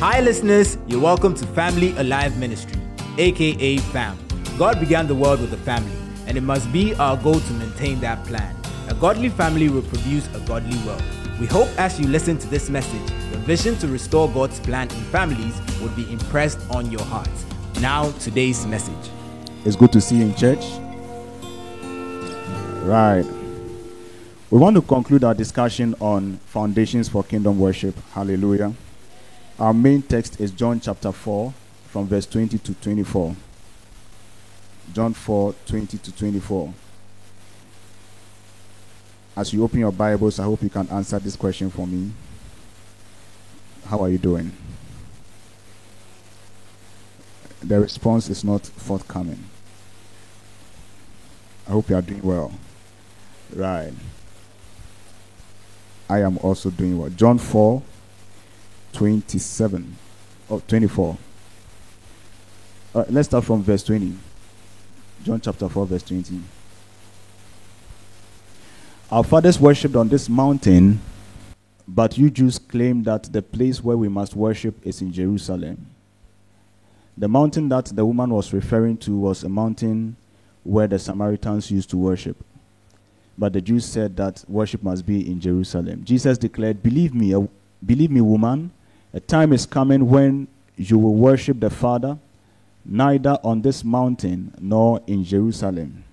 Hi, listeners. You're welcome to Family Alive Ministry, aka FAM. God began the world with a family, and it must be our goal to maintain that plan. A godly family will produce a godly world. We hope as you listen to this message, the vision to restore God's plan in families will be impressed on your heart. Now, today's message. It's good to see you in church. Right. We want to conclude our discussion on foundations for kingdom worship. Hallelujah. Our main text is John chapter 4, from verse 20 to 24. John 4, 20 to 24. As you open your Bibles, I hope you can answer this question for me. How are you doing? The response is not forthcoming. I hope you are doing well. Right. I am also doing well. John 4 27. or 24. Uh, let's start from verse 20. John chapter 4, verse 20. Our fathers worshipped on this mountain, but you Jews claim that the place where we must worship is in Jerusalem. The mountain that the woman was referring to was a mountain where the Samaritans used to worship. But the Jews said that worship must be in Jerusalem. Jesus declared, Believe me, uh, believe me, woman, a time is coming when you will worship the Father neither on this mountain nor in Jerusalem.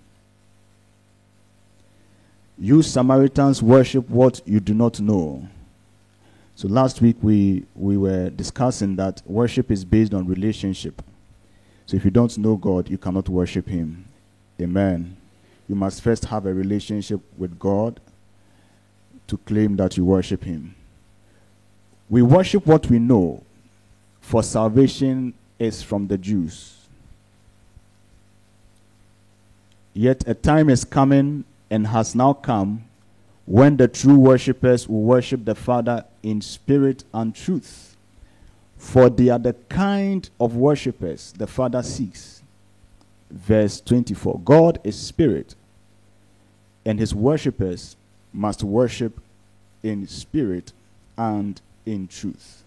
You Samaritans worship what you do not know. So last week we, we were discussing that worship is based on relationship. So if you don't know God, you cannot worship Him. Amen. You must first have a relationship with God to claim that you worship Him. We worship what we know, for salvation is from the Jews. Yet a time is coming and has now come when the true worshippers will worship the Father in spirit and truth. For they are the kind of worshippers the Father seeks. Verse 24 God is spirit, and his worshippers must worship in spirit and in truth.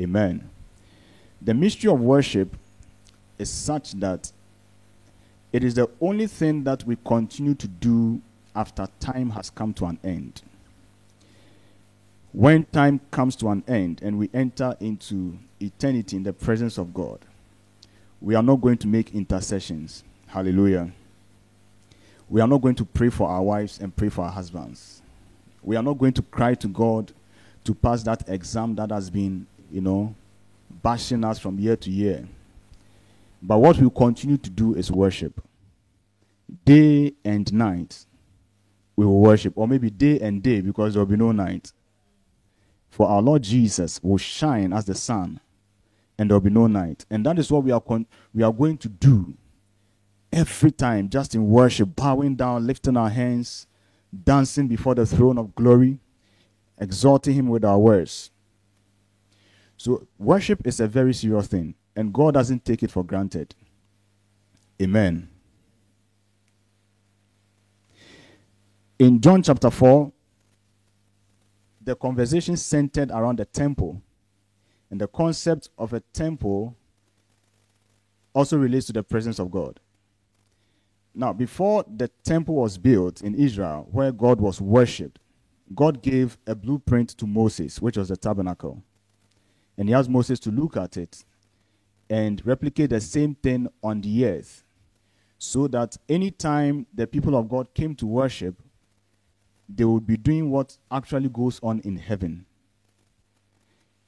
Amen. The mystery of worship is such that it is the only thing that we continue to do after time has come to an end. When time comes to an end and we enter into eternity in the presence of God, we are not going to make intercessions. Hallelujah. We are not going to pray for our wives and pray for our husbands. We are not going to cry to God to pass that exam that has been, you know, bashing us from year to year. But what we continue to do is worship. Day and night, we will worship. Or maybe day and day because there will be no night. For our Lord Jesus will shine as the sun and there will be no night. And that is what we are, con- we are going to do every time, just in worship, bowing down, lifting our hands, dancing before the throne of glory, exalting Him with our words. So, worship is a very serious thing, and God doesn't take it for granted. Amen. In John chapter 4, the conversation centered around the temple. And the concept of a temple also relates to the presence of God. Now, before the temple was built in Israel, where God was worshipped, God gave a blueprint to Moses, which was the tabernacle. And he asked Moses to look at it and replicate the same thing on the earth so that anytime the people of God came to worship, they would be doing what actually goes on in heaven.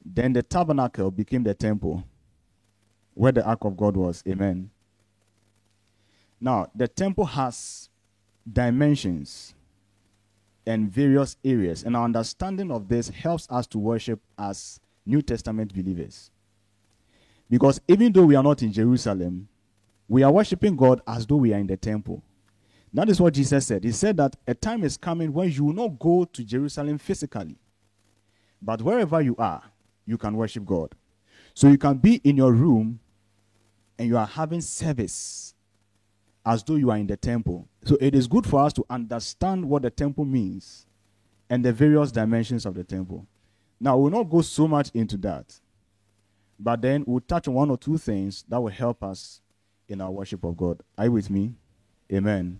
Then the tabernacle became the temple where the ark of God was. Amen. Now, the temple has dimensions and various areas, and our understanding of this helps us to worship as New Testament believers. Because even though we are not in Jerusalem, we are worshiping God as though we are in the temple. That is what Jesus said. He said that a time is coming when you will not go to Jerusalem physically, but wherever you are, you can worship God. So you can be in your room and you are having service as though you are in the temple. So it is good for us to understand what the temple means and the various dimensions of the temple. Now, we'll not go so much into that. But then we'll touch on one or two things that will help us in our worship of God. Are you with me? Amen.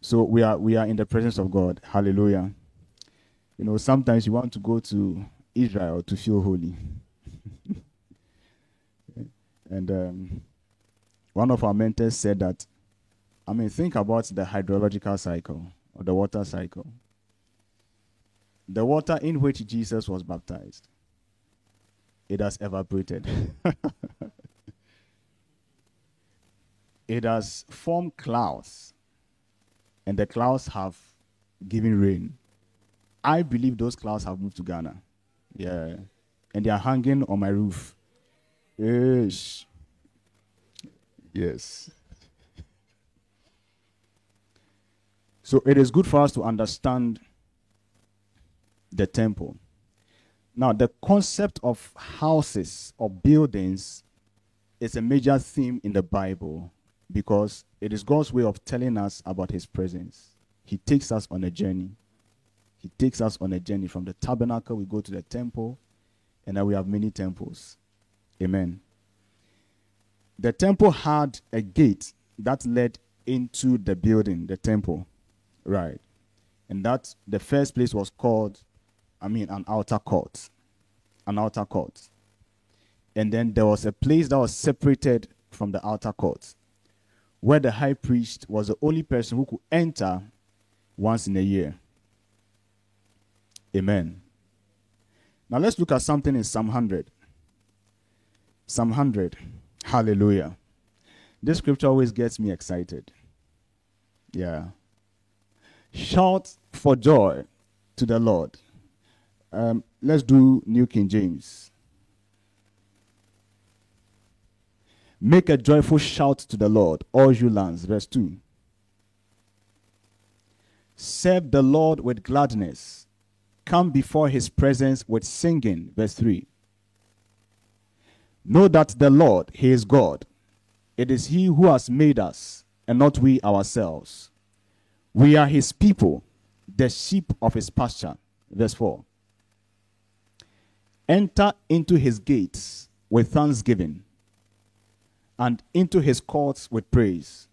So we are we are in the presence of God. Hallelujah. You know, sometimes you want to go to Israel to feel holy. and um, one of our mentors said that, I mean, think about the hydrological cycle or the water cycle. The water in which Jesus was baptized, it has evaporated. it has formed clouds, and the clouds have given rain. I believe those clouds have moved to Ghana. Yeah. And they are hanging on my roof. Yes. Yes. So it is good for us to understand the temple. Now, the concept of houses or buildings is a major theme in the Bible because it is God's way of telling us about His presence. He takes us on a journey. He takes us on a journey from the tabernacle, we go to the temple, and now we have many temples. Amen. The temple had a gate that led into the building, the temple. Right. And that the first place was called, I mean, an outer court. An outer court. And then there was a place that was separated from the outer court, where the high priest was the only person who could enter once in a year. Amen. Now let's look at something in Psalm 100. Psalm 100. Hallelujah. This scripture always gets me excited. Yeah. Shout for joy to the Lord. Um, let's do New King James. Make a joyful shout to the Lord, all you lands. Verse 2. Serve the Lord with gladness. Come before his presence with singing. Verse 3. Know that the Lord, He is God. It is He who has made us, and not we ourselves. We are His people, the sheep of His pasture. Verse 4. Enter into His gates with thanksgiving, and into His courts with praise.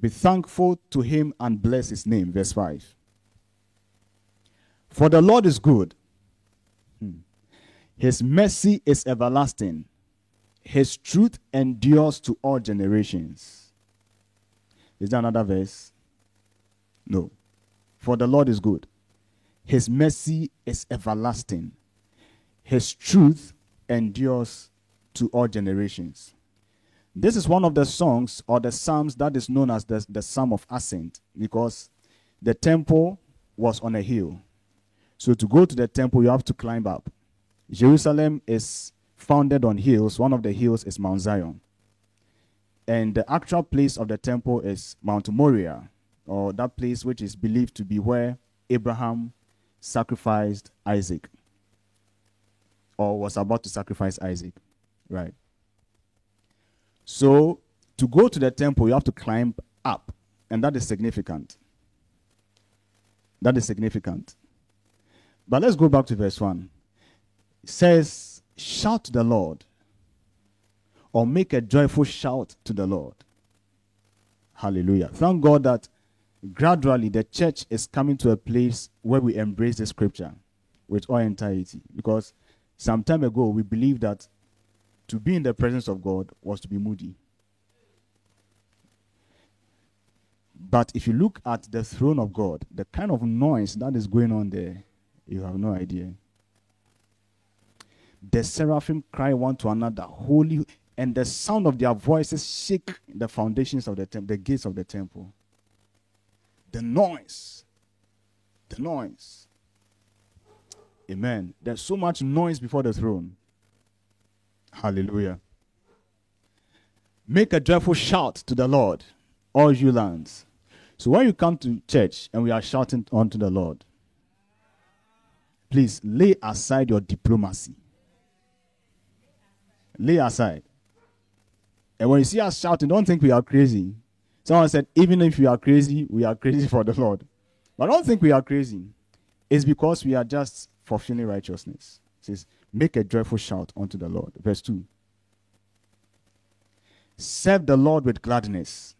Be thankful to Him and bless His name. Verse 5. For the Lord is good, hmm. His mercy is everlasting his truth endures to all generations. Is there another verse? No. For the Lord is good. His mercy is everlasting. His truth endures to all generations. This is one of the songs or the psalms that is known as the, the Psalm of Ascent because the temple was on a hill. So to go to the temple, you have to climb up. Jerusalem is founded on hills. One of the hills is Mount Zion. And the actual place of the temple is Mount Moriah, or that place which is believed to be where Abraham sacrificed Isaac, or was about to sacrifice Isaac. Right. So, to go to the temple, you have to climb up, and that is significant. That is significant. But let's go back to verse 1. It says, shout to the Lord or make a joyful shout to the Lord. Hallelujah. Thank God that gradually the church is coming to a place where we embrace the scripture with all entirety. Because some time ago we believed that to be in the presence of God was to be moody. But if you look at the throne of God, the kind of noise that is going on there, you have no idea the seraphim cry one to another, holy, and the sound of their voices shake the foundations of the temple, the gates of the temple. The noise, the noise. Amen. There's so much noise before the throne. Hallelujah. Make a joyful shout to the Lord, all you lands. So when you come to church and we are shouting unto the Lord, please lay aside your diplomacy lay aside. And when you see us shouting, don't think we are crazy. Someone said, even if we are crazy, we are crazy for the Lord. But don't think we are crazy. It's because we are just fulfilling righteousness. It says, Make a joyful shout unto the Lord. Verse 2. Serve the Lord with gladness.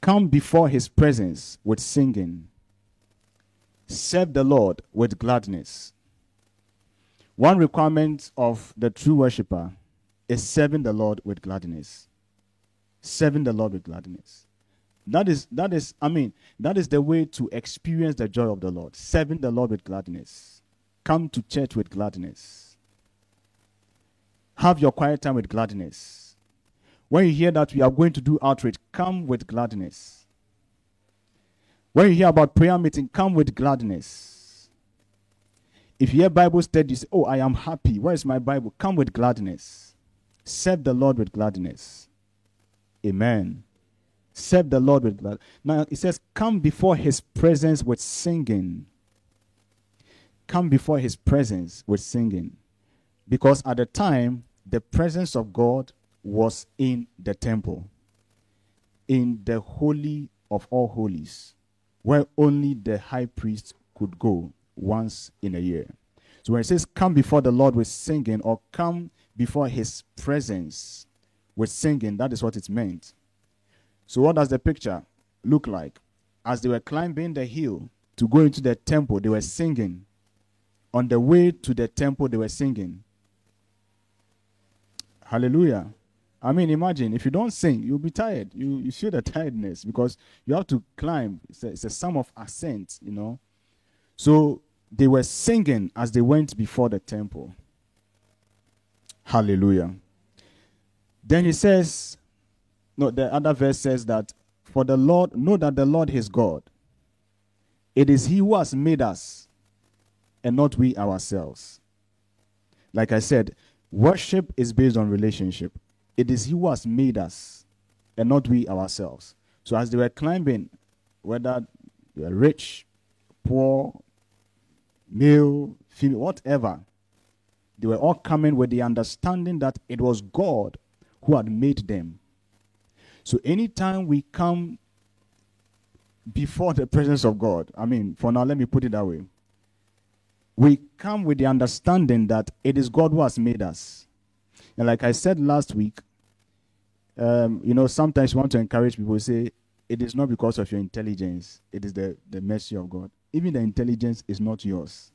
Come before his presence with singing. Serve the Lord with gladness. One requirement of the true worshiper is serving the Lord with gladness. Serving the Lord with gladness. That is that is I mean, that is the way to experience the joy of the Lord. Serving the Lord with gladness. Come to church with gladness. Have your quiet time with gladness when you hear that we are going to do outreach, come with gladness. When you hear about prayer meeting, come with gladness. If you hear Bible study, say, Oh, I am happy. Where is my Bible? Come with gladness. Serve the Lord with gladness. Amen. Serve the Lord with gladness. Now it says, Come before his presence with singing. Come before his presence with singing. Because at the time, the presence of God was in the temple, in the holy of all holies, where only the high priest could go once in a year. So when it says come before the Lord with singing or come before his presence with singing, that is what it meant. So what does the picture look like? As they were climbing the hill to go into the temple, they were singing. On the way to the temple, they were singing. Hallelujah. I mean, imagine if you don't sing, you'll be tired. You, you feel the tiredness because you have to climb. It's a, it's a psalm of ascent, you know. So they were singing as they went before the temple. Hallelujah. Then he says, no, the other verse says that for the Lord, know that the Lord is God. It is He who has made us and not we ourselves. Like I said, worship is based on relationship. It is He who has made us and not we ourselves. So as they were climbing, whether they were rich, poor, male, female, whatever, they were all coming with the understanding that it was God who had made them. So anytime we come before the presence of God, I mean, for now, let me put it that way. We come with the understanding that it is God who has made us. And like I said last week, um, you know, sometimes you want to encourage people to say, it is not because of your intelligence, it is the, the mercy of God. Even the intelligence is not yours.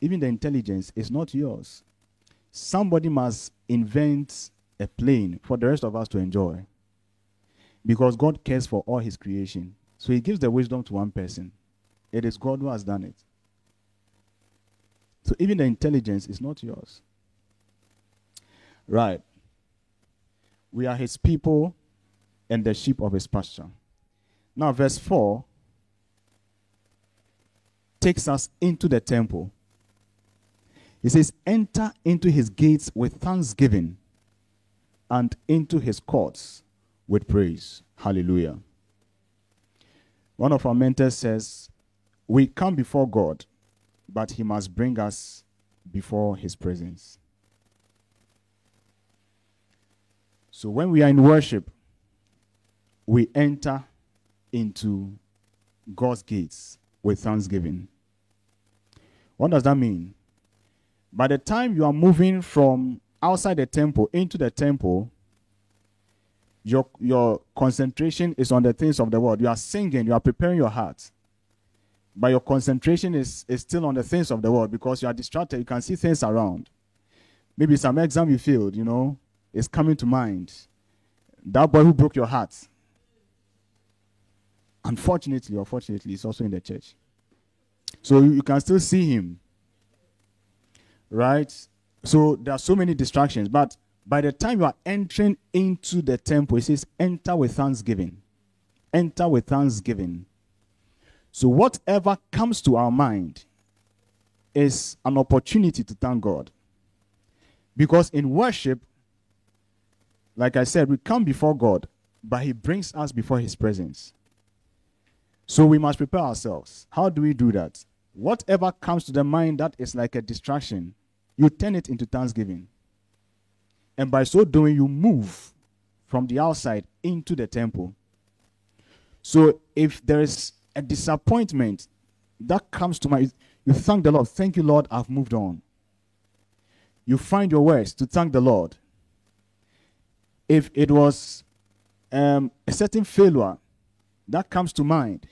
Even the intelligence is not yours. Somebody must invent a plane for the rest of us to enjoy. Because God cares for all his creation. So he gives the wisdom to one person. It is God who has done it. So even the intelligence is not yours. Right. We are his people and the sheep of his pasture. Now, verse 4 takes us into the temple. He says, Enter into his gates with thanksgiving and into his courts with praise. Hallelujah. One of our mentors says, We come before God but he must bring us before his presence. So when we are in worship, we enter into God's gates with thanksgiving. What does that mean? By the time you are moving from outside the temple into the temple, your, your concentration is on the things of the world. You are singing, you are preparing your heart but your concentration is, is still on the things of the world because you are distracted. You can see things around. Maybe some exam you failed, you know, is coming to mind. That boy who broke your heart. Unfortunately, or fortunately, he's also in the church. So you can still see him. Right? So there are so many distractions. But by the time you are entering into the temple, it says, enter with thanksgiving. Enter with thanksgiving. So, whatever comes to our mind is an opportunity to thank God. Because in worship, like I said, we come before God, but He brings us before His presence. So we must prepare ourselves. How do we do that? Whatever comes to the mind that is like a distraction, you turn it into thanksgiving. And by so doing, you move from the outside into the temple. So if there is a disappointment that comes to mind. You thank the Lord. Thank you, Lord, I've moved on. You find your words to thank the Lord. If it was um, a certain failure that comes to mind,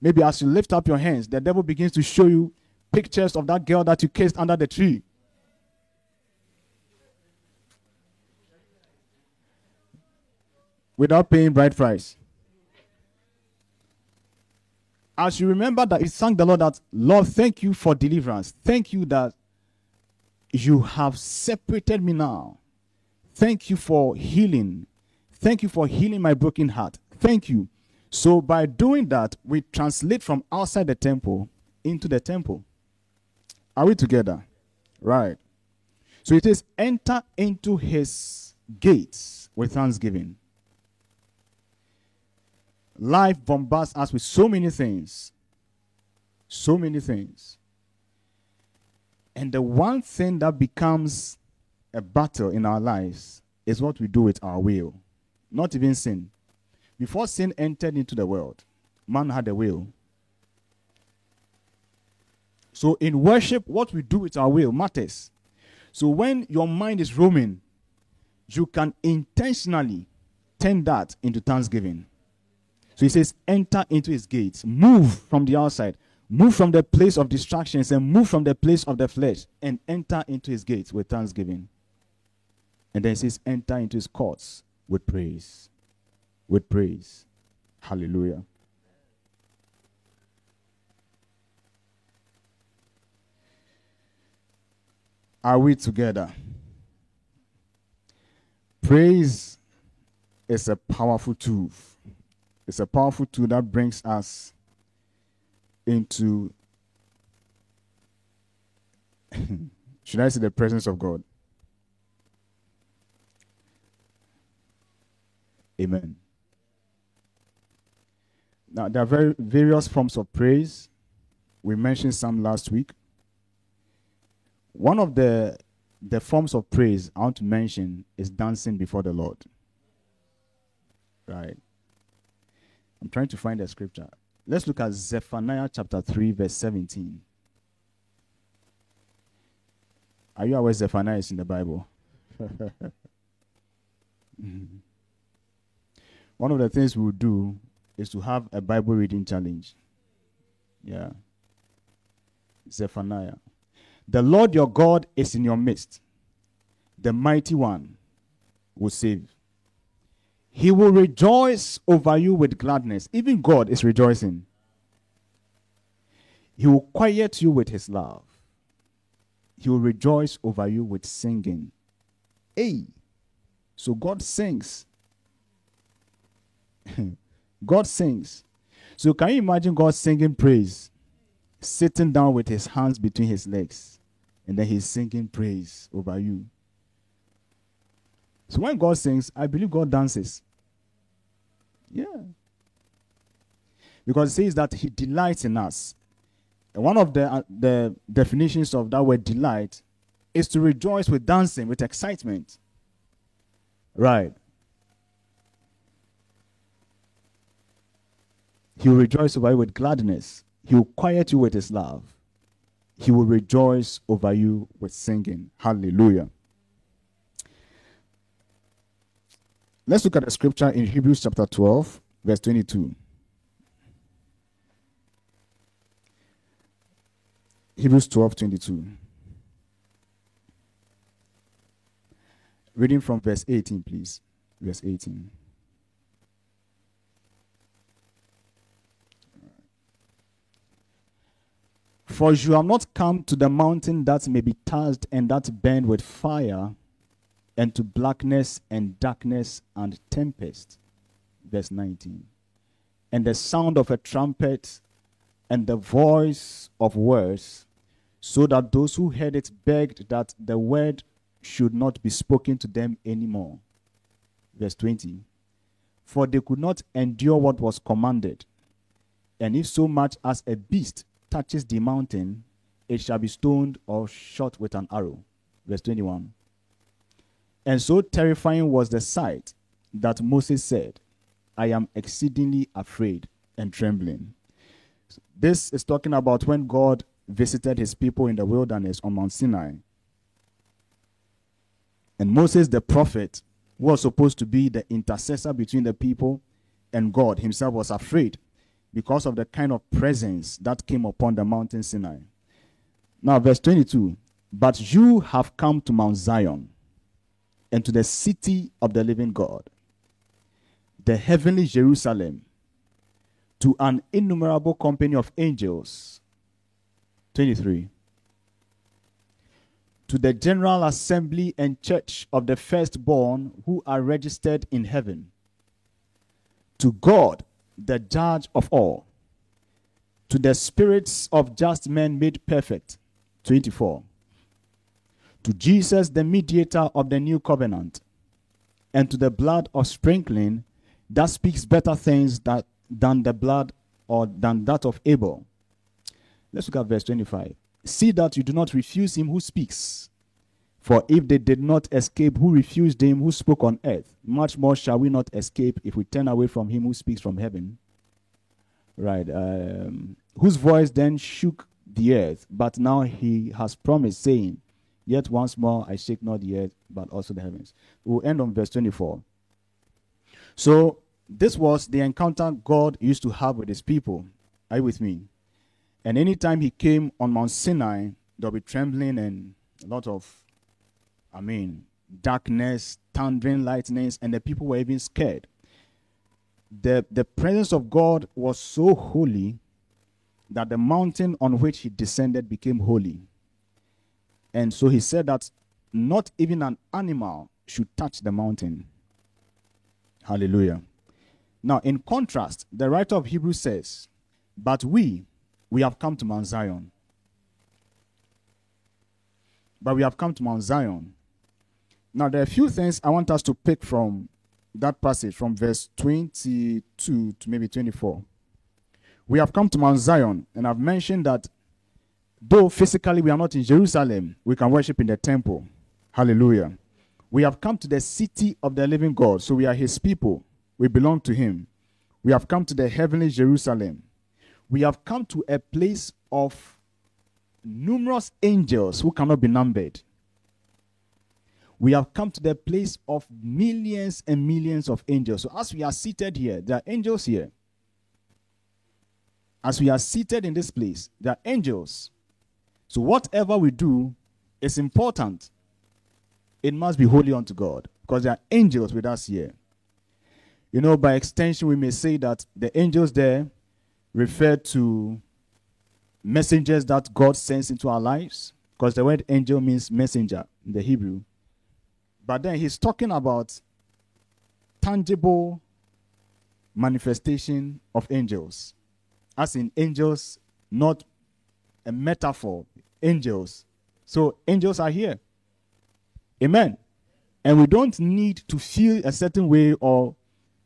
maybe as you lift up your hands, the devil begins to show you pictures of that girl that you kissed under the tree. Without paying bride price. As you remember that you thank the Lord that, Lord, thank you for deliverance. Thank you that you have separated me now. Thank you for healing. Thank you for healing my broken heart. Thank you. So, by doing that, we translate from outside the temple into the temple. Are we together? Right. So it is enter into his gates with thanksgiving. Life bombards us with so many things. So many things. And the one thing that becomes a battle in our lives is what we do with our will, not even sin. Before sin entered into the world, man had a will. So in worship, what we do with our will matters. So when your mind is roaming, you can intentionally turn that into thanksgiving. So he says, enter into his gates, move from the outside, move from the place of distractions, and move from the place of the flesh, and enter into his gates with thanksgiving. And then he says, enter into his courts with praise. With praise. Hallelujah. Are we together? Praise is a powerful tool it's a powerful tool that brings us into, should I say, the presence of God. Amen. Now, there are very various forms of praise. We mentioned some last week. One of the the forms of praise I want to mention is dancing before the Lord. Right. I'm trying to find a scripture. Let's look at Zephaniah chapter 3, verse 17. Are you aware Zephaniah is in the Bible? One of the things we'll do is to have a Bible reading challenge. Yeah. Zephaniah. The Lord your God is in your midst. The mighty one will save. He will rejoice over you with gladness. Even God is rejoicing. He will quiet you with his love. He will rejoice over you with singing. Hey, so God sings. God sings. So can you imagine God singing praise? Sitting down with his hands between his legs, and then he's singing praise over you. So when God sings, I believe God dances. Yeah. Because it says that He delights in us. And one of the, uh, the definitions of that word delight is to rejoice with dancing, with excitement. Right. He will rejoice over you with gladness. He will quiet you with his love. He will rejoice over you with singing. Hallelujah. Let's look at the scripture in Hebrews chapter 12, verse 22. Hebrews 12, 22. Reading from verse 18, please. Verse 18. For you have not come to the mountain that may be touched and that burned with fire and to blackness and darkness and tempest. Verse 19. And the sound of a trumpet and the voice of words, so that those who heard it begged that the word should not be spoken to them anymore. Verse 20. For they could not endure what was commanded. And if so much as a beast touches the mountain, it shall be stoned or shot with an arrow. Verse 21. And so terrifying was the sight that Moses said, I am exceedingly afraid and trembling. This is talking about when God visited his people in the wilderness on Mount Sinai. And Moses, the prophet, who was supposed to be the intercessor between the people and God, himself was afraid because of the kind of presence that came upon the mountain Sinai. Now, verse 22 But you have come to Mount Zion and to the city of the living God, the heavenly Jerusalem, to an innumerable company of angels. 23 to the general assembly and church of the firstborn who are registered in heaven, to God, the judge of all, to the spirits of just men made perfect. 24. To Jesus, the mediator of the new covenant, and to the blood of sprinkling that speaks better things that, than the blood or than that of Abel. Let's look at verse 25. See that you do not refuse him who speaks. For if they did not escape who refused him who spoke on earth, much more shall we not escape if we turn away from him who speaks from heaven. Right. Um, whose voice then shook the earth, but now he has promised, saying, Yet once more I shake not the earth, but also the heavens. We'll end on verse 24. So, this was the encounter God used to have with his people. Are you with me? And anytime he came on Mount Sinai, there'll be trembling and a lot of, I mean, darkness, thundering lightnings, and the people were even scared. The, the presence of God was so holy that the mountain on which he descended became holy. And so he said that not even an animal should touch the mountain. Hallelujah. Now, in contrast, the writer of Hebrews says, But we, we have come to Mount Zion. But we have come to Mount Zion. Now, there are a few things I want us to pick from that passage, from verse 22 to maybe 24. We have come to Mount Zion, and I've mentioned that though physically we are not in Jerusalem, we can worship in the temple. Hallelujah. We have come to the city of the living God, so we are his people. We belong to him. We have come to the heavenly Jerusalem we have come to a place of numerous angels who cannot be numbered. We have come to the place of millions and millions of angels. So, as we are seated here, there are angels here. As we are seated in this place, there are angels. So, whatever we do is important. It must be holy unto God because there are angels with us here. You know, by extension, we may say that the angels there refer to messengers that God sends into our lives, because the word angel means messenger in the Hebrew. But then he's talking about tangible manifestation of angels, as in angels, not a metaphor, angels. So angels are here. Amen. And we don't need to feel a certain way or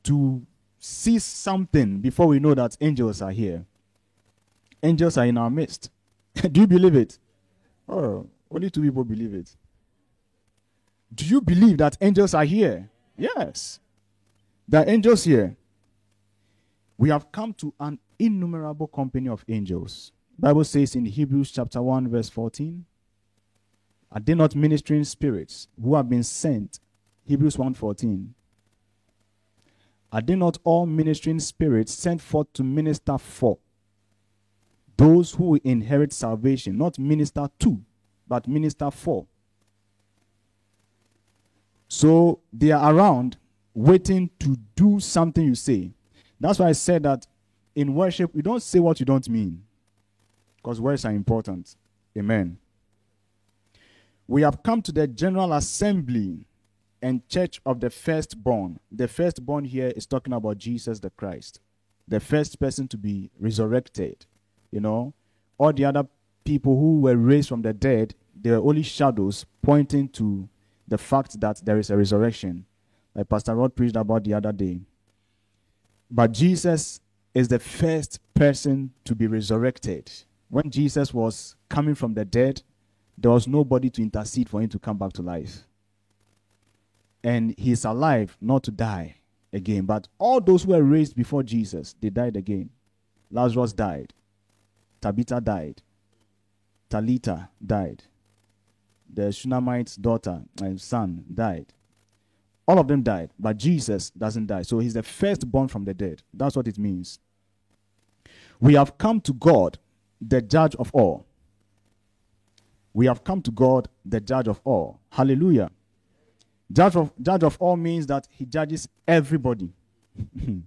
to see something before we know that angels are here. Angels are in our midst. Do you believe it? Oh, only two people believe it. Do you believe that angels are here? Yes. There are angels here. We have come to an innumerable company of angels. Bible says in Hebrews chapter 1 verse 14, are they not ministering spirits who have been sent? Hebrews 1:14 are they not all ministering spirits sent forth to minister for those who inherit salvation? Not minister to, but minister for. So they are around waiting to do something you say. That's why I said that in worship, you don't say what you don't mean. Because words are important. Amen. We have come to the general assembly and church of the firstborn. The firstborn here is talking about Jesus the Christ, the first person to be resurrected. You know, all the other people who were raised from the dead, they were only shadows pointing to the fact that there is a resurrection, like Pastor Rod preached about the other day. But Jesus is the first person to be resurrected. When Jesus was coming from the dead, there was nobody to intercede for him to come back to life and he's alive not to die again. But all those who were raised before Jesus, they died again. Lazarus died. Tabitha died. Talita died. The Shunammite's daughter and son died. All of them died, but Jesus doesn't die. So he's the firstborn from the dead. That's what it means. We have come to God, the judge of all. We have come to God, the judge of all. Hallelujah. Judge of, judge of all means that he judges everybody,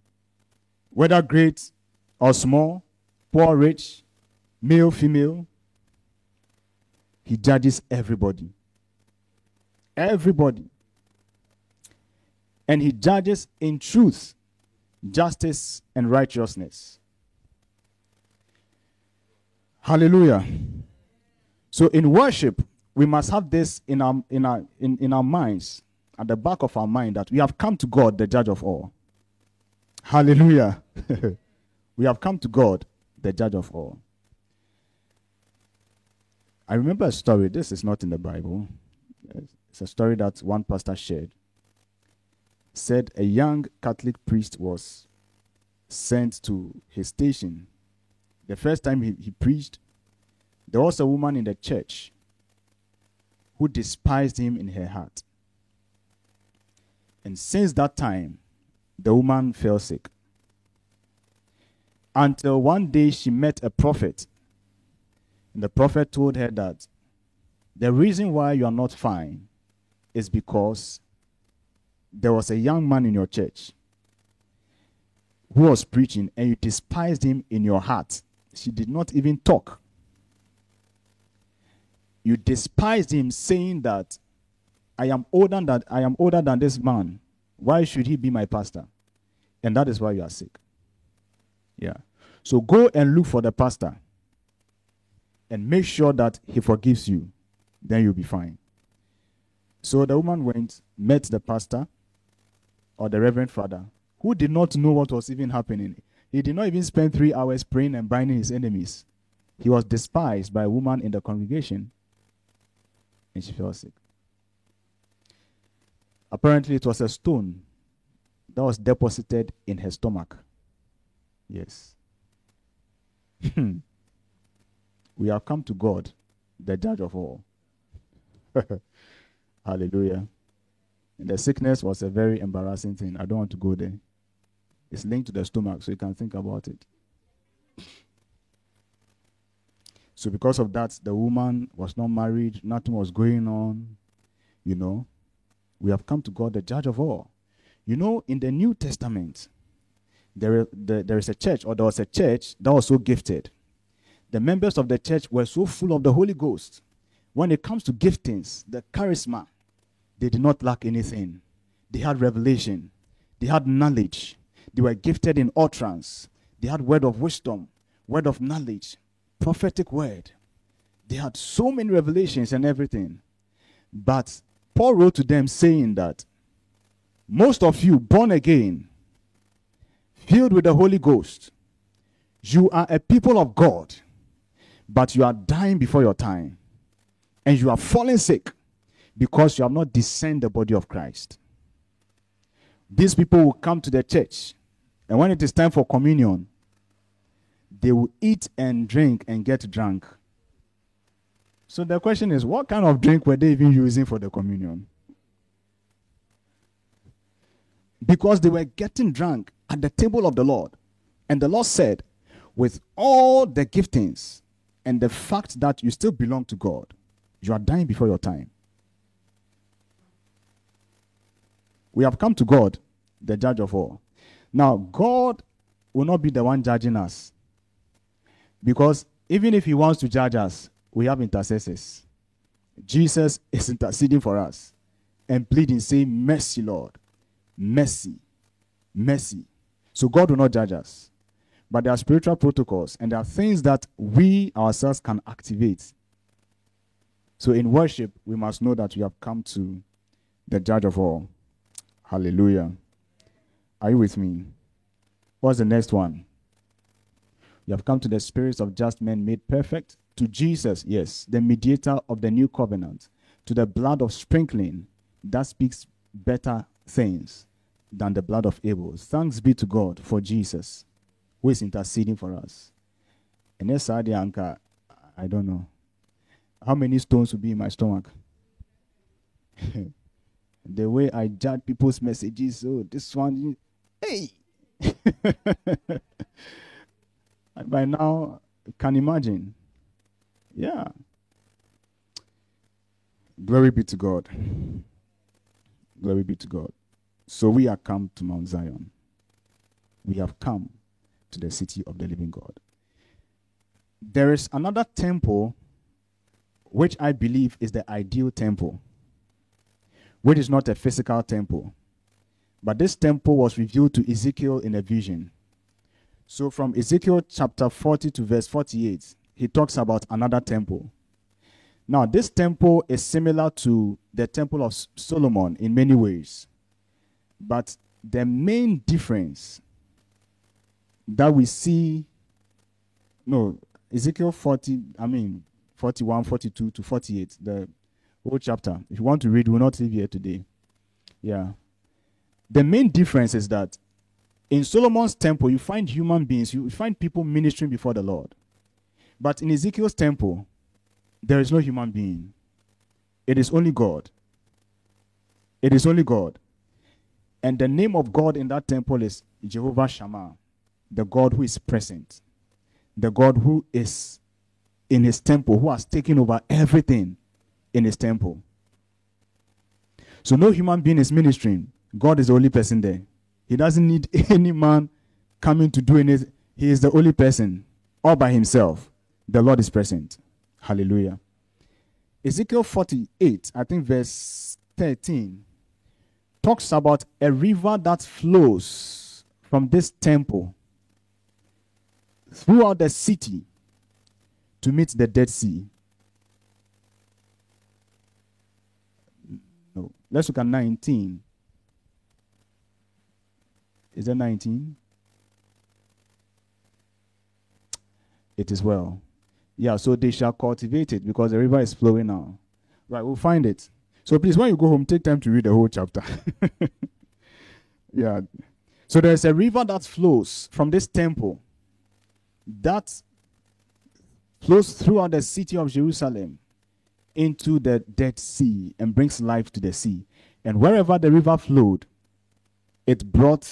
whether great or small, poor, rich, male, female. He judges everybody. Everybody. And he judges in truth, justice, and righteousness. Hallelujah. So in worship, we must have this in our in our in, in our minds, at the back of our mind, that we have come to God, the judge of all. Hallelujah. we have come to God, the judge of all. I remember a story. This is not in the Bible. It's a story that one pastor shared. Said a young Catholic priest was sent to his station. The first time he, he preached, there was a woman in the church who despised him in her heart. And since that time, the woman fell sick. Until one day she met a prophet. And the prophet told her that the reason why you are not fine is because there was a young man in your church who was preaching and you despised him in your heart. She did not even talk. You despised him, saying that I am older than I am older than this man. Why should he be my pastor? And that is why you are sick. Yeah. So go and look for the pastor and make sure that he forgives you. Then you'll be fine. So the woman went, met the pastor or the reverend father, who did not know what was even happening. He did not even spend three hours praying and binding his enemies. He was despised by a woman in the congregation and she fell sick. Apparently, it was a stone that was deposited in her stomach. Yes. Hmm. We have come to God, the judge of all. Hallelujah. And the sickness was a very embarrassing thing. I don't want to go there. It's linked to the stomach, so you can think about it. So, because of that, the woman was not married, nothing was going on. You know, we have come to God, the judge of all. You know, in the New Testament, there, the, there is a church, or there was a church that was so gifted. The members of the church were so full of the Holy Ghost. When it comes to giftings, the charisma, they did not lack anything. They had revelation, they had knowledge, they were gifted in utterance, they had word of wisdom, word of knowledge, prophetic word. They had so many revelations and everything. But Paul wrote to them saying that most of you born again, filled with the Holy Ghost, you are a people of God, but you are dying before your time. And you are falling sick because you have not discerned the body of Christ. These people will come to the church, and when it is time for communion, they will eat and drink and get drunk. So the question is, what kind of drink were they even using for the communion? Because they were getting drunk at the table of the Lord. And the Lord said, with all the giftings and the fact that you still belong to God, you are dying before your time. We have come to God, the judge of all. Now, God will not be the one judging us. Because even if he wants to judge us, we have intercessors. Jesus is interceding for us and pleading, saying, Mercy, Lord. Mercy. Mercy. So God will not judge us. But there are spiritual protocols and there are things that we ourselves can activate. So in worship, we must know that we have come to the judge of all. Hallelujah. Are you with me? What's the next one? You have come to the spirits of just men made perfect. To Jesus, yes, the mediator of the new covenant. To the blood of sprinkling that speaks better things than the blood of Abel. Thanks be to God for Jesus, who is interceding for us. And yes, Anka, I don't know. How many stones will be in my stomach? the way I judge people's messages, oh, this one, hey! by now, can imagine. Yeah. Glory be to God. Glory be to God. So we are come to Mount Zion. We have come to the city of the living God. There is another temple which I believe is the ideal temple, which is not a physical temple. But this temple was revealed to Ezekiel in a vision. So from Ezekiel chapter 40 to verse 48, he talks about another temple. Now, this temple is similar to the temple of Solomon in many ways. But the main difference that we see, no, Ezekiel 40, I mean, 41, 42 to 48, the whole chapter. If you want to read, we'll not leave here today. Yeah. The main difference is that in Solomon's temple, you find human beings, you find people ministering before the Lord. But in Ezekiel's temple, there is no human being. It is only God. It is only God. And the name of God in that temple is Jehovah Shammah, the God who is present, the God who is in his temple who has taken over everything in his temple. So no human being is ministering. God is the only person there. He doesn't need any man coming to do anything. He is the only person all by himself. The Lord is present. Hallelujah. Ezekiel 48, I think verse 13, talks about a river that flows from this temple throughout the city to meet the Dead Sea. No. Let's look at 19. Is that 19? It is well. Yeah, so they shall cultivate it because the river is flowing now. Right, we'll find it. So please, when you go home, take time to read the whole chapter. yeah. So there's a river that flows from this temple that flows throughout the city of Jerusalem into the Dead Sea and brings life to the sea. And wherever the river flowed, it brought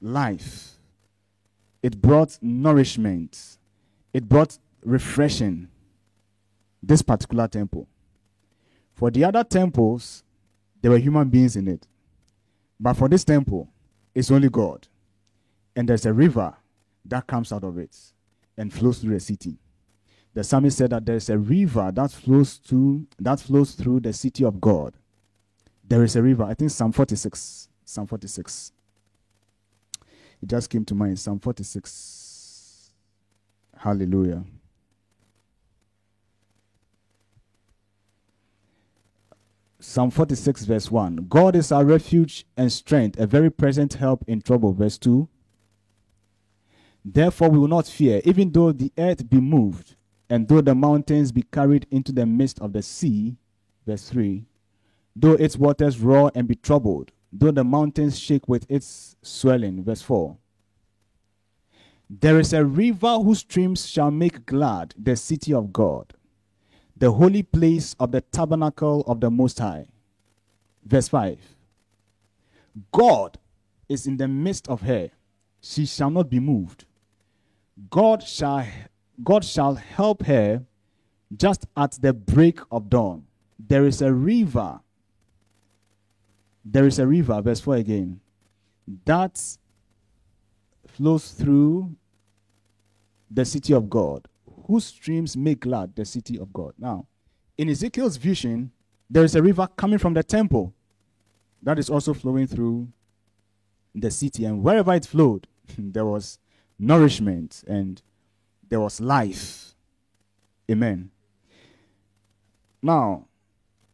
life, it brought nourishment, it brought refreshing. This particular temple. For the other temples, there were human beings in it. But for this temple, it's only God. And there's a river that comes out of it and flows through the city the psalmist said that there is a river that flows to that flows through the city of God. There is a river. I think Psalm 46. Psalm 46. It just came to mind. Psalm 46. Hallelujah. Psalm 46, verse 1. God is our refuge and strength, a very present help in trouble. Verse 2. Therefore, we will not fear, even though the earth be moved, and though the mountains be carried into the midst of the sea, verse 3, though its waters roar and be troubled, though the mountains shake with its swelling, verse 4. There is a river whose streams shall make glad the city of God, the holy place of the tabernacle of the Most High. Verse 5. God is in the midst of her, she shall not be moved. God shall God shall help her just at the break of dawn. There is a river. There is a river, verse 4 again, that flows through the city of God, whose streams make glad the city of God. Now, in Ezekiel's vision, there is a river coming from the temple that is also flowing through the city. And wherever it flowed, there was nourishment and there was life. Amen. Now,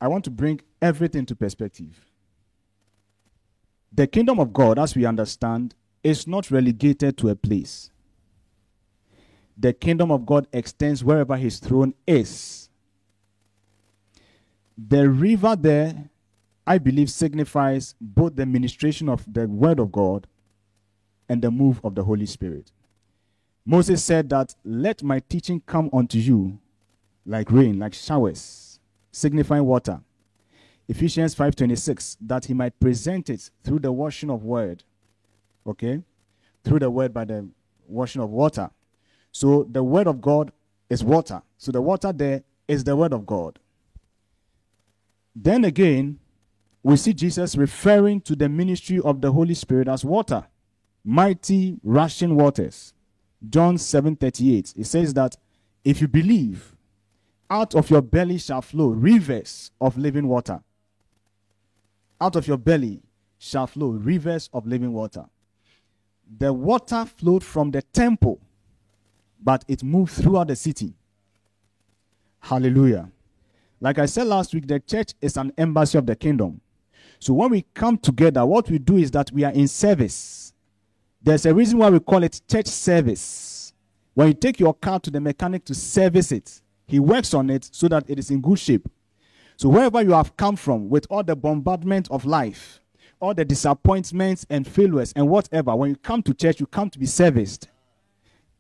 I want to bring everything to perspective. The kingdom of God, as we understand, is not relegated to a place. The kingdom of God extends wherever his throne is. The river there, I believe, signifies both the ministration of the word of God and the move of the Holy Spirit. Moses said that, Let my teaching come unto you like rain, like showers, signifying water. Ephesians 5:26, that he might present it through the washing of word. Okay? Through the word by the washing of water. So the word of God is water. So the water there is the word of God. Then again, we see Jesus referring to the ministry of the Holy Spirit as water, mighty rushing waters. John 7:38. It says that if you believe, out of your belly shall flow rivers of living water. Out of your belly shall flow rivers of living water. The water flowed from the temple, but it moved throughout the city. Hallelujah. Like I said last week, the church is an embassy of the kingdom. So when we come together, what we do is that we are in service. There's a reason why we call it church service. When you take your car to the mechanic to service it, he works on it so that it is in good shape. So wherever you have come from with all the bombardment of life, all the disappointments and failures and whatever, when you come to church, you come to be serviced.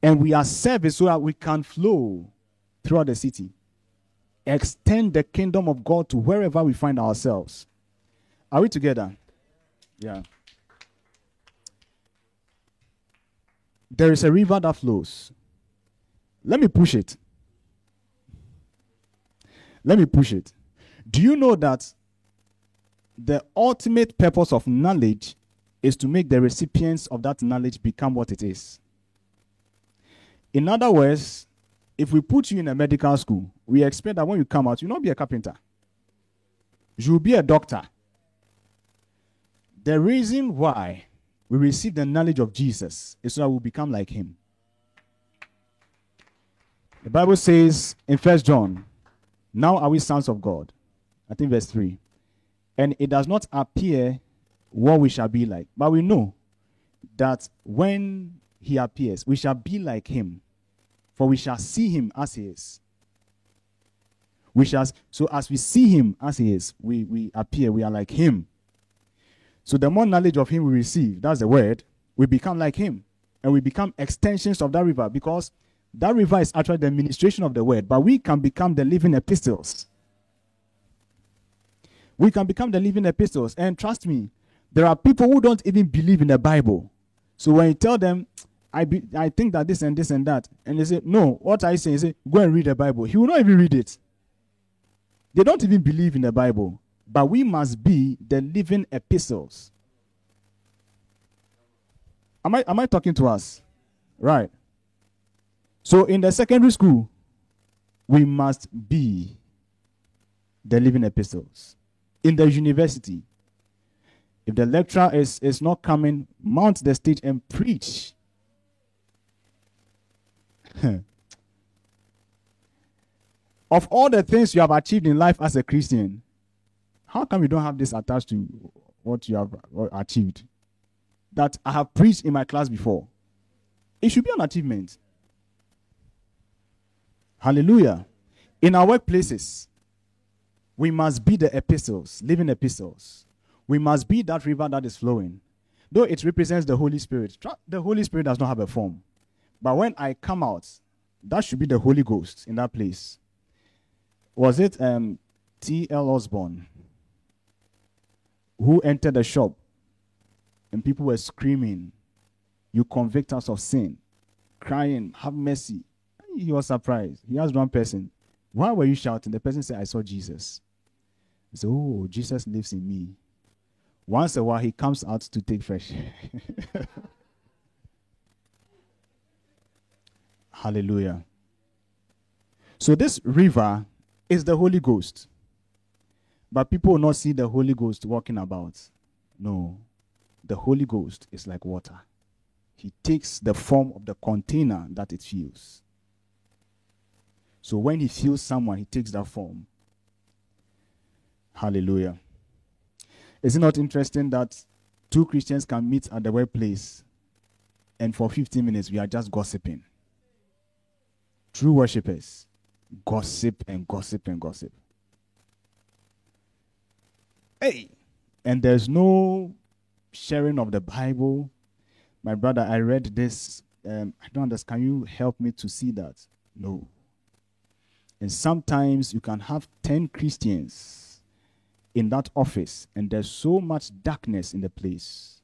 And we are serviced so that we can flow throughout the city. Extend the kingdom of God to wherever we find ourselves. Are we together? Yeah. There is a river that flows. Let me push it. Let me push it. Do you know that the ultimate purpose of knowledge is to make the recipients of that knowledge become what it is? In other words, if we put you in a medical school, we expect that when you come out, you'll not be a carpenter. You'll be a doctor. The reason why we receive the knowledge of Jesus so that we become like him. The Bible says in First John, now are we sons of God. I think verse 3. And it does not appear what we shall be like. But we know that when he appears, we shall be like him. For we shall see him as he is. We shall so as we see him as he is, we, we appear, we are like him. So the more knowledge of him we receive, that's the word, we become like him. And we become extensions of that river because that river is actually the administration of the word, but we can become the living epistles. We can become the living epistles. And trust me, there are people who don't even believe in the Bible. So when you tell them, I, be, I think that this and this and that, and they say, No, what I say is, Go and read the Bible. He will not even read it. They don't even believe in the Bible but we must be the living epistles. Am I, am I talking to us? Right. So in the secondary school, we must be the living epistles. In the university, if the lecturer is, is not coming, mount the stage and preach. of all the things you have achieved in life as a Christian, how come you don't have this attached to what you have achieved? That I have preached in my class before. It should be an achievement. Hallelujah. In our workplaces, we must be the epistles, living epistles. We must be that river that is flowing. Though it represents the Holy Spirit, the Holy Spirit does not have a form. But when I come out, that should be the Holy Ghost in that place. Was it um, T.L. Osborn? Who entered the shop and people were screaming, You convict us of sin, crying, Have mercy. He was surprised. He asked one person, Why were you shouting? The person said, I saw Jesus. He said, Oh, Jesus lives in me. Once a while, he comes out to take fresh. Hallelujah. So, this river is the Holy Ghost. But people will not see the Holy Ghost walking about. No. The Holy Ghost is like water. He takes the form of the container that it fills. So when he fills someone, he takes that form. Hallelujah. Is it not interesting that two Christians can meet at the workplace and for 15 minutes we are just gossiping? True worshippers gossip and gossip and gossip. Hey, and there's no sharing of the Bible. My brother, I read this um, I don't understand. Can you help me to see that? No. And sometimes you can have 10 Christians in that office, and there's so much darkness in the place.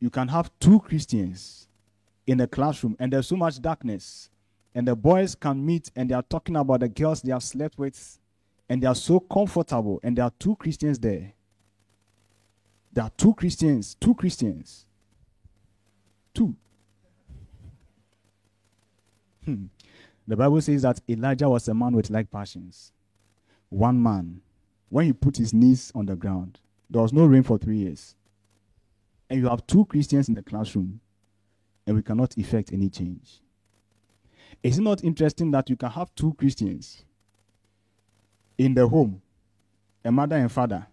You can have two Christians in a classroom, and there's so much darkness. And the boys can meet and they are talking about the girls they have slept with, and they are so comfortable, and there are two Christians there. There are two Christians, two Christians. Two. Hmm. The Bible says that Elijah was a man with like passions. One man, when he put his knees on the ground, there was no rain for three years. And you have two Christians in the classroom, and we cannot effect any change. Is it not interesting that you can have two Christians in the home, a mother and father,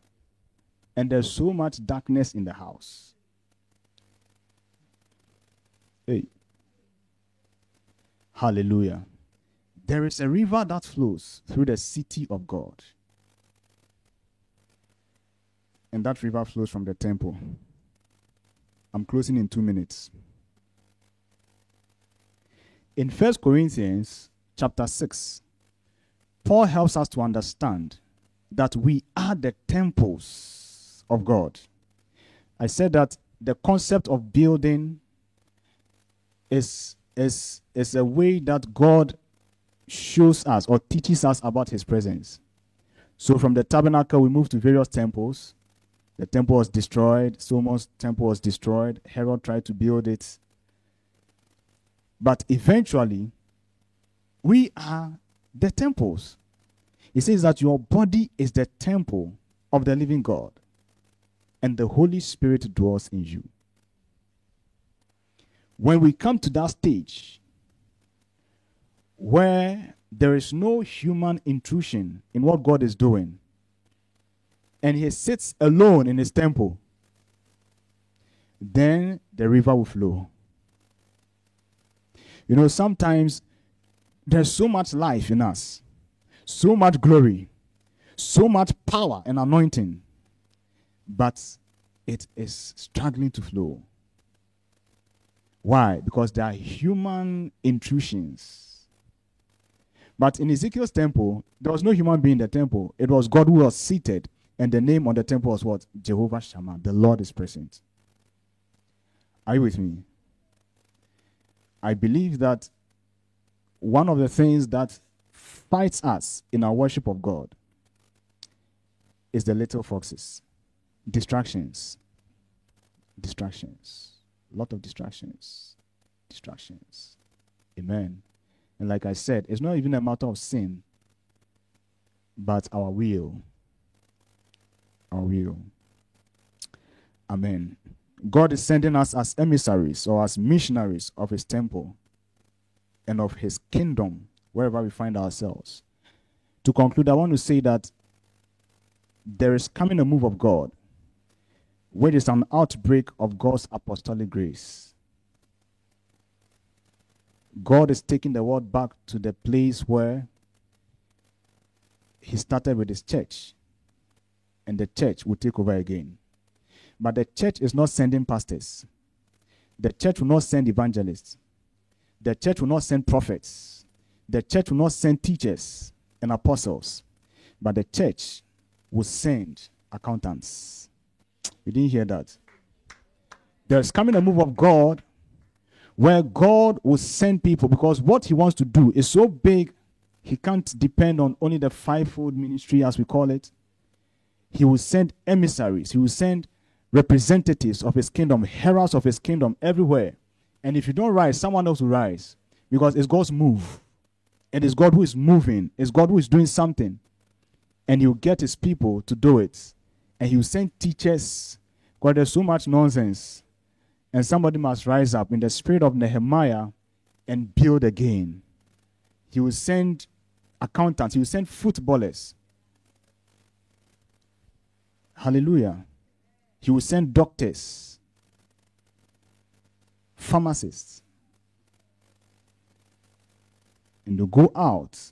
and there's so much darkness in the house? Hey. Hallelujah. There is a river that flows through the city of God. And that river flows from the temple. I'm closing in two minutes. In First Corinthians chapter 6, Paul helps us to understand that we are the temples of God. I said that the concept of building is, is, is a way that God shows us or teaches us about his presence. So from the tabernacle, we move to various temples. The temple was destroyed. Solomon's temple was destroyed. Herod tried to build it. But eventually, we are the temples. He says that your body is the temple of the living God, and the Holy Spirit dwells in you. When we come to that stage where there is no human intrusion in what God is doing, and He sits alone in His temple, then the river will flow. You know, sometimes there's so much life in us, so much glory, so much power and anointing, but it is struggling to flow. Why? Because there are human intrusions. But in Ezekiel's temple, there was no human being in the temple. It was God who was seated, and the name on the temple was what? Jehovah Shammah. The Lord is present. Are you with me? I believe that one of the things that fights us in our worship of God is the little foxes, distractions, distractions a lot of distractions. Distractions. Amen. And like I said, it's not even a matter of sin, but our will. Our will. Amen. God is sending us as emissaries or as missionaries of His temple and of His kingdom wherever we find ourselves. To conclude, I want to say that there is coming a move of God which is an outbreak of God's apostolic grace. God is taking the world back to the place where He started with His church, and the church will take over again. But the church is not sending pastors, the church will not send evangelists, the church will not send prophets, the church will not send teachers and apostles, but the church will send accountants you didn't hear that. There's coming a move of God where God will send people because what He wants to do is so big, He can't depend on only the fivefold ministry, as we call it. He will send emissaries, He will send representatives of His kingdom, heralds of His kingdom everywhere. And if you don't rise, someone else will rise because it's God's move. And it's God who is moving, it's God who is doing something. And He'll get His people to do it and he will send teachers because there's so much nonsense. And somebody must rise up in the spirit of Nehemiah and build again. He will send accountants, he will send footballers. Hallelujah. He will send doctors, pharmacists, and to go out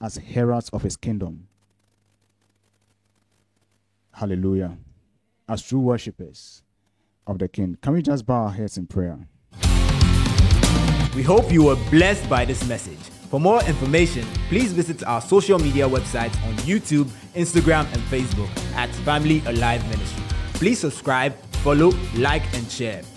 as heralds of his kingdom. Hallelujah. As true worshippers of the King. Can we just bow our heads in prayer? We hope you were blessed by this message. For more information, please visit our social media websites on YouTube, Instagram, and Facebook at Family Alive Ministry. Please subscribe, follow, like, and share.